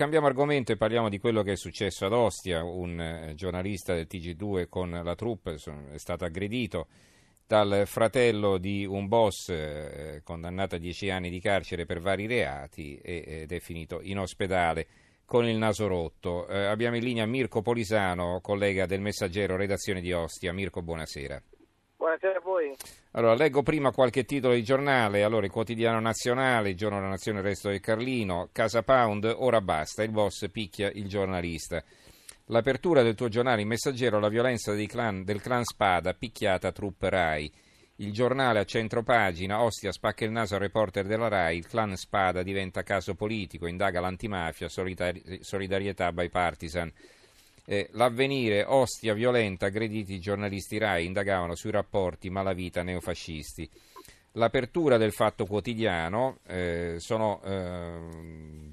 Cambiamo argomento e parliamo di quello che è successo ad Ostia. Un eh, giornalista del TG2 con la troupe è stato aggredito dal fratello di un boss eh, condannato a dieci anni di carcere per vari reati ed è finito in ospedale con il naso rotto. Eh, abbiamo in linea Mirko Polisano, collega del Messaggero, redazione di Ostia. Mirko, buonasera. Buonasera a voi. Allora, leggo prima qualche titolo di giornale. Allora, il quotidiano nazionale, il giorno della nazione, il resto del Carlino, Casa Pound, ora basta, il boss picchia il giornalista. L'apertura del tuo giornale in messaggero, la violenza clan, del clan Spada, picchiata truppe Rai. Il giornale a centro pagina, Ostia spacca il naso al reporter della Rai, il clan Spada diventa caso politico, indaga l'antimafia, solidarietà bipartisan. Eh, l'avvenire, Ostia violenta, aggrediti i giornalisti RAI, indagavano sui rapporti malavita neofascisti. L'apertura del Fatto Quotidiano, eh, sono eh,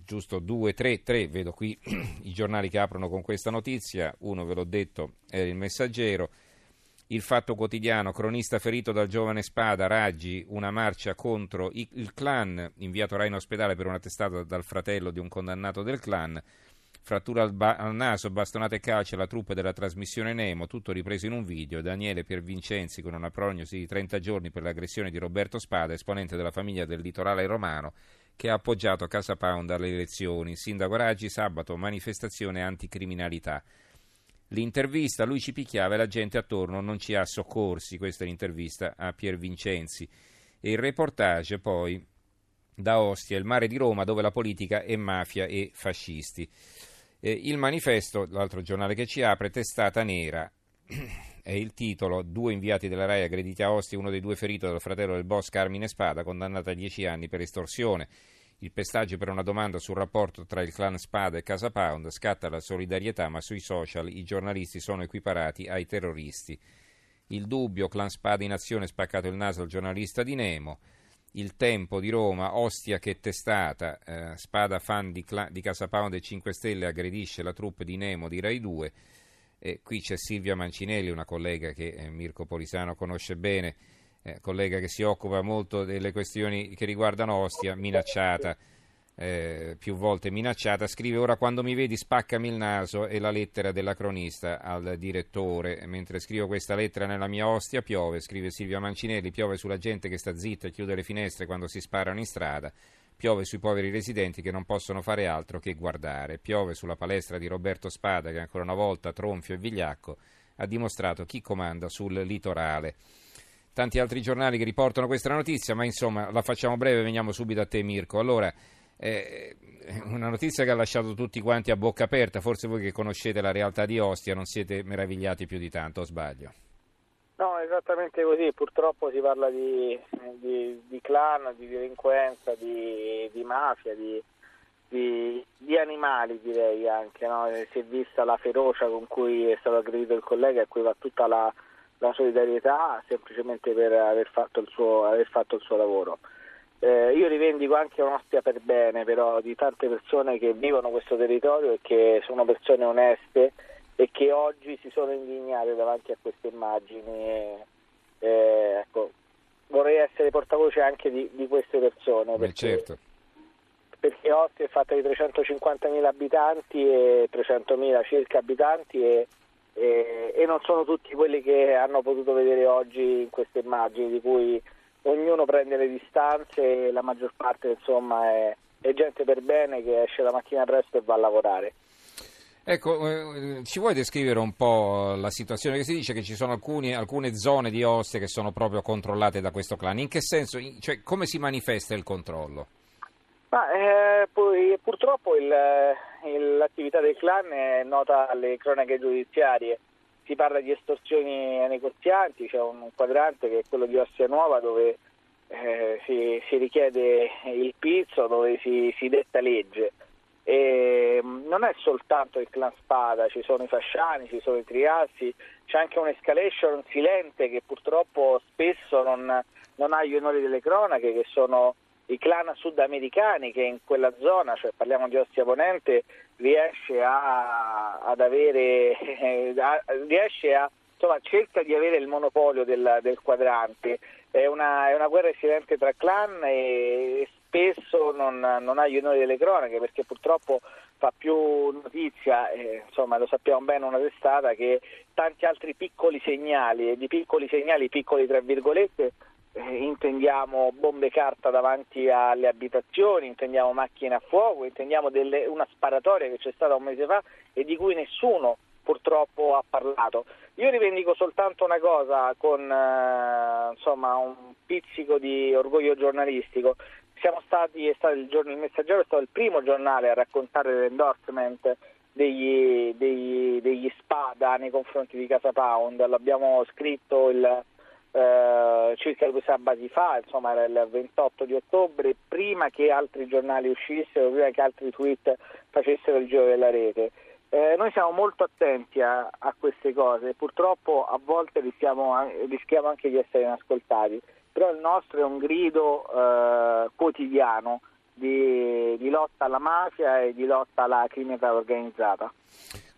giusto due, tre, tre, vedo qui i giornali che aprono con questa notizia, uno ve l'ho detto è il Messaggero, il Fatto Quotidiano, cronista ferito dal giovane Spada, Raggi, una marcia contro il clan, inviato Rai in ospedale per una testata dal fratello di un condannato del clan, Frattura al, ba- al, naso, bastonate e calci alla truppa della trasmissione Nemo, tutto ripreso in un video. Daniele Piervincenzi con una prognosi di 30 giorni per l'aggressione di Roberto Spada, esponente della famiglia del litorale romano, che ha appoggiato Casa Pound alle elezioni. Sindaco Raggi, sabato, manifestazione anticriminalità. L'intervista, lui ci picchiava e la gente attorno non ci ha soccorsi. Questa è l'intervista a Piervincenzi. E il reportage poi da Ostia, il mare di Roma, dove la politica è mafia e fascisti. Eh, il manifesto, l'altro giornale che ci apre, testata nera. È il titolo, due inviati della RAI aggrediti a Ostia, uno dei due ferito dal fratello del boss Carmine Spada, condannato a dieci anni per estorsione. Il pestaggio per una domanda sul rapporto tra il clan Spada e Casa Pound scatta la solidarietà, ma sui social i giornalisti sono equiparati ai terroristi. Il dubbio, clan Spada in azione, spaccato il naso al giornalista di Nemo. Il Tempo di Roma, Ostia che testata, eh, Spada fan di, Cla- di Casa Pound e 5 Stelle aggredisce la troupe di Nemo di Rai 2. E qui c'è Silvia Mancinelli, una collega che eh, Mirko Polisano conosce bene, eh, collega che si occupa molto delle questioni che riguardano Ostia, minacciata eh, più volte minacciata, scrive ora quando mi vedi spaccami il naso e la lettera della cronista al direttore. Mentre scrivo questa lettera nella mia ostia piove, scrive Silvia Mancinelli, piove sulla gente che sta zitta e chiude le finestre quando si sparano in strada, piove sui poveri residenti che non possono fare altro che guardare, piove sulla palestra di Roberto Spada che ancora una volta, tronfio e vigliacco, ha dimostrato chi comanda sul litorale tanti altri giornali che riportano questa notizia, ma insomma la facciamo breve, veniamo subito a te Mirko. Allora, eh, una notizia che ha lasciato tutti quanti a bocca aperta, forse voi che conoscete la realtà di Ostia non siete meravigliati più di tanto, o sbaglio? No, esattamente così, purtroppo si parla di, di, di clan, di delinquenza, di, di mafia, di, animali direi anche, no? si è vista la ferocia con cui è stato aggredito il collega e a cui va tutta la, la solidarietà semplicemente per aver fatto il suo, aver fatto il suo lavoro. Eh, io rivendico anche un'ostia per bene però di tante persone che vivono questo territorio e che sono persone oneste e che oggi si sono indignate davanti a queste immagini. Eh, ecco, vorrei essere portavoce anche di, di queste persone. Perché, certo. perché Ostia è fatta di 350.000 abitanti e 300.000 circa abitanti e, e, e non sono tutti quelli che hanno potuto vedere oggi in queste immagini di cui ognuno prende le distanze e la maggior parte insomma è, è gente per bene che esce la mattina presto e va a lavorare. Ecco, eh, ci vuoi descrivere un po' la situazione che si dice che ci sono alcuni, alcune zone di Ostia che sono proprio controllate da questo clan? In che senso, cioè, come si manifesta il controllo? Ma, eh, poi, purtroppo il, il, l'attività del clan è nota alle cronache giudiziarie si parla di estorsioni ai negozianti, c'è un quadrante che è quello di Ostia Nuova dove eh, si, si, richiede il pizzo, dove si, si detta legge. E mm, non è soltanto il clan Spada, ci sono i fasciani, ci sono i triassi, c'è anche un'escalation silente che purtroppo spesso non, non ha gli onori delle cronache, che sono i clan sudamericani che in quella zona, cioè parliamo di Ostia Ponente, riesce a, ad avere, eh, a, riesce a, insomma, cerca di avere il monopolio del, del quadrante. È una, è una, guerra silente tra clan e spesso non, non ha gli onori delle cronache perché purtroppo fa più notizia, eh, insomma lo sappiamo bene una testata, che tanti altri piccoli segnali, e di piccoli segnali, piccoli tra virgolette, eh, intendiamo bombe carta davanti alle abitazioni, intendiamo macchine a fuoco, intendiamo delle, una sparatoria che c'è stata un mese fa e di cui nessuno purtroppo ha parlato. Io rivendico soltanto una cosa con eh, insomma, un pizzico di orgoglio giornalistico. Siamo stati, il, giorno, il Messaggero è stato il primo giornale a raccontare l'endorsement degli, degli, degli spada nei confronti di Casa Pound. L'abbiamo scritto il, eh, circa due sabati fa, insomma era il 28 di ottobre, prima che altri giornali uscissero, prima che altri tweet facessero il giro della rete. Eh, noi siamo molto attenti a, a, queste cose, purtroppo a volte rischiamo, rischiamo, anche di essere inascoltati, però il nostro è un grido eh, quotidiano di, di, lotta alla mafia e di lotta alla criminalità organizzata.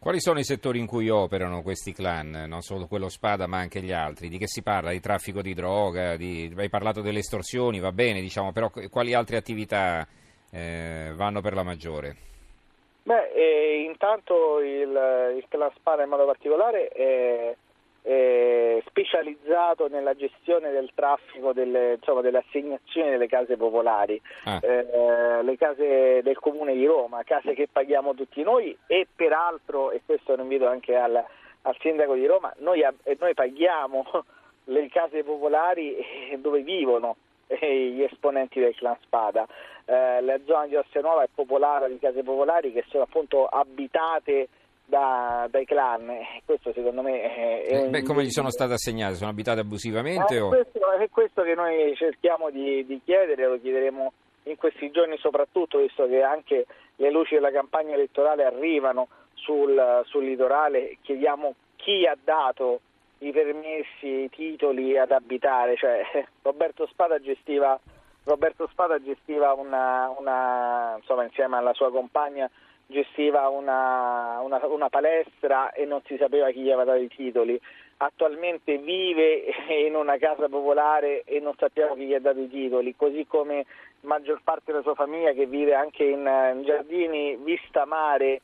Quali sono i settori in cui operano questi clan, non solo quello Spada ma anche gli altri? Di che si parla? Di traffico di droga? Di... Hai parlato delle estorsioni, va bene, diciamo, però quali altre attività eh, vanno per la maggiore? Beh, eh, intanto il, il clan Spada in modo particolare è, è, specializzato nella gestione del traffico delle, insomma, delle assegnazioni delle case popolari, ah. eh, le case del comune di Roma, case che paghiamo tutti noi e peraltro, e questo un invito anche al, al sindaco di Roma, noi, noi paghiamo le case popolari dove vivono gli esponenti del clan Spada. Eh, la zona di Ostia Nuova è popolare di case popolari che sono appunto abitate da, dai clan. Questo secondo me è, è eh, Beh, come gli sono state assegnate? Sono abitate abusivamente? Eh, o... questo, è questo che noi cerchiamo di, di chiedere, lo chiederemo in questi giorni soprattutto, visto che anche le luci della campagna elettorale arrivano sul, sul litorale, chiediamo chi ha dato i permessi, i titoli ad abitare, cioè Roberto Spada gestiva, Roberto Spada gestiva una, una, insomma, insieme alla sua compagna gestiva una, una, una, palestra e non si sapeva chi gli aveva dato i titoli. Attualmente vive in una casa popolare e non sappiamo chi gli ha dato i titoli, così come maggior parte della sua famiglia che vive anche in, in giardini vista mare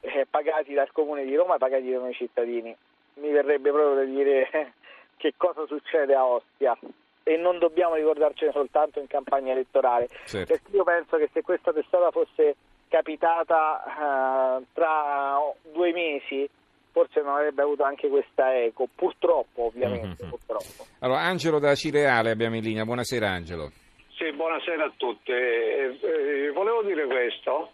eh, pagati dal comune di Roma, pagati da noi cittadini mi verrebbe proprio da dire che cosa succede a Ostia e non dobbiamo ricordarcene soltanto in campagna elettorale. Certo. Perché io penso che se questa testata fosse capitata uh, tra due mesi forse non avrebbe avuto anche questa eco, purtroppo ovviamente. Mm-hmm. Purtroppo. Allora, Angelo da Cireale abbiamo in linea, buonasera Angelo. Sì, buonasera a tutti. Eh, eh, volevo dire questo,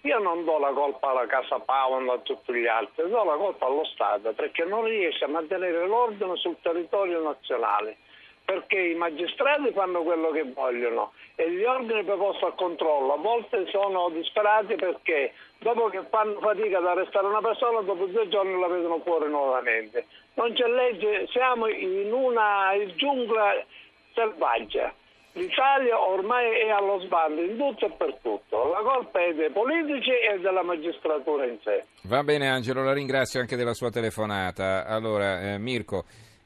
io non do la colpa alla Casa Pound a tutti gli altri, do la colpa allo Stato perché non riesce a mantenere l'ordine sul territorio nazionale, perché i magistrati fanno quello che vogliono e gli ordini preposti al controllo a volte sono disperati perché dopo che fanno fatica ad arrestare una persona, dopo due giorni la vedono fuori nuovamente. Non c'è legge, siamo in una giungla selvaggia L'Italia ormai è allo sbando in tutto e per tutto. La colpa è dei politici e della magistratura in sé. Va bene Angelo, la ringrazio anche della sua telefonata. Allora, eh, Mirko,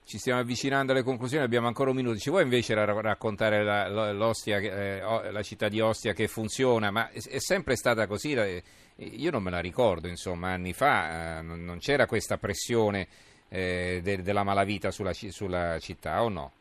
ci stiamo avvicinando alle conclusioni, abbiamo ancora un minuto. Ci vuoi invece raccontare la, eh, la città di Ostia che funziona? Ma è, è sempre stata così? Io non me la ricordo, insomma, anni fa eh, non c'era questa pressione eh, de, della malavita sulla, sulla città, o no?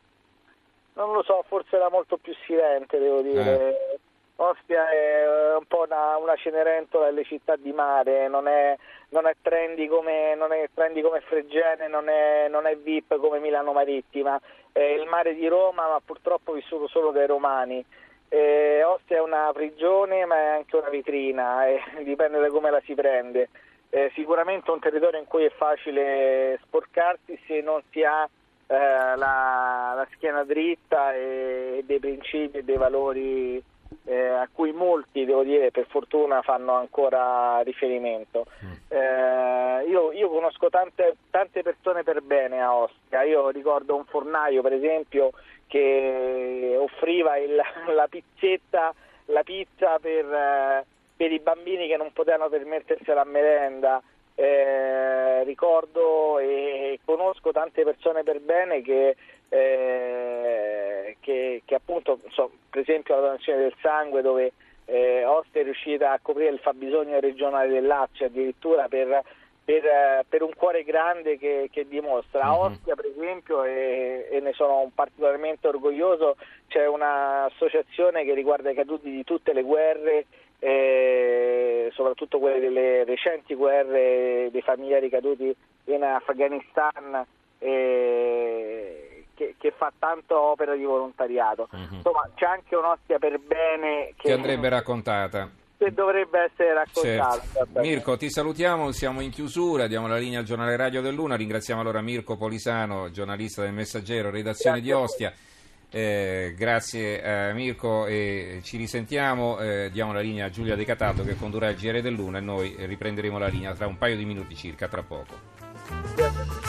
non lo so, forse era molto più silente, devo dire. Eh. Ostia è un po' una, una Cenerentola delle città di mare, non è, non è, trendy, come, non è trendy come Fregene, non è, non è VIP come Milano Marittima, è il mare di Roma ma purtroppo vissuto solo dai romani. Eh, Ostia è una prigione ma è anche una vetrina, eh, dipende da come la si prende. Eh, sicuramente un territorio in cui è facile sporcarsi se non si ha eh, la, la, schiena dritta e, dei principi e dei valori eh, a cui molti, devo dire, per fortuna fanno ancora riferimento. Mm. Eh, io, io, conosco tante, tante, persone per bene a Ostia, io ricordo un fornaio per esempio che offriva il, la pizzetta, la pizza per, eh, per i bambini che non potevano permettersi la merenda eh, ricordo e conosco tante persone per bene che, eh, che, che appunto, so, per esempio la donazione del sangue dove eh, Ostia è riuscita a coprire il fabbisogno regionale del Lazio addirittura per, per, per un cuore grande che, che dimostra. A Ostia per esempio, e, e, ne sono particolarmente orgoglioso, c'è un'associazione che riguarda i caduti di tutte le guerre, eh, soprattutto quelle delle recenti guerre dei familiari caduti in Afghanistan. Eh, fa tanto opera di volontariato. Uh-huh. Insomma, c'è anche un'ostia per bene che, che andrebbe raccontata. Che dovrebbe essere raccontata. Certo. Mirko, ti salutiamo, siamo in chiusura, diamo la linea al giornale Radio del Luna, ringraziamo allora Mirko Polisano, giornalista del Messaggero, redazione Grazie di Ostia. Eh, grazie a Mirko e ci risentiamo, eh, diamo la linea a Giulia De Cataldo che condurrà il GR del Luna e noi riprenderemo la linea tra un paio di minuti circa, tra poco.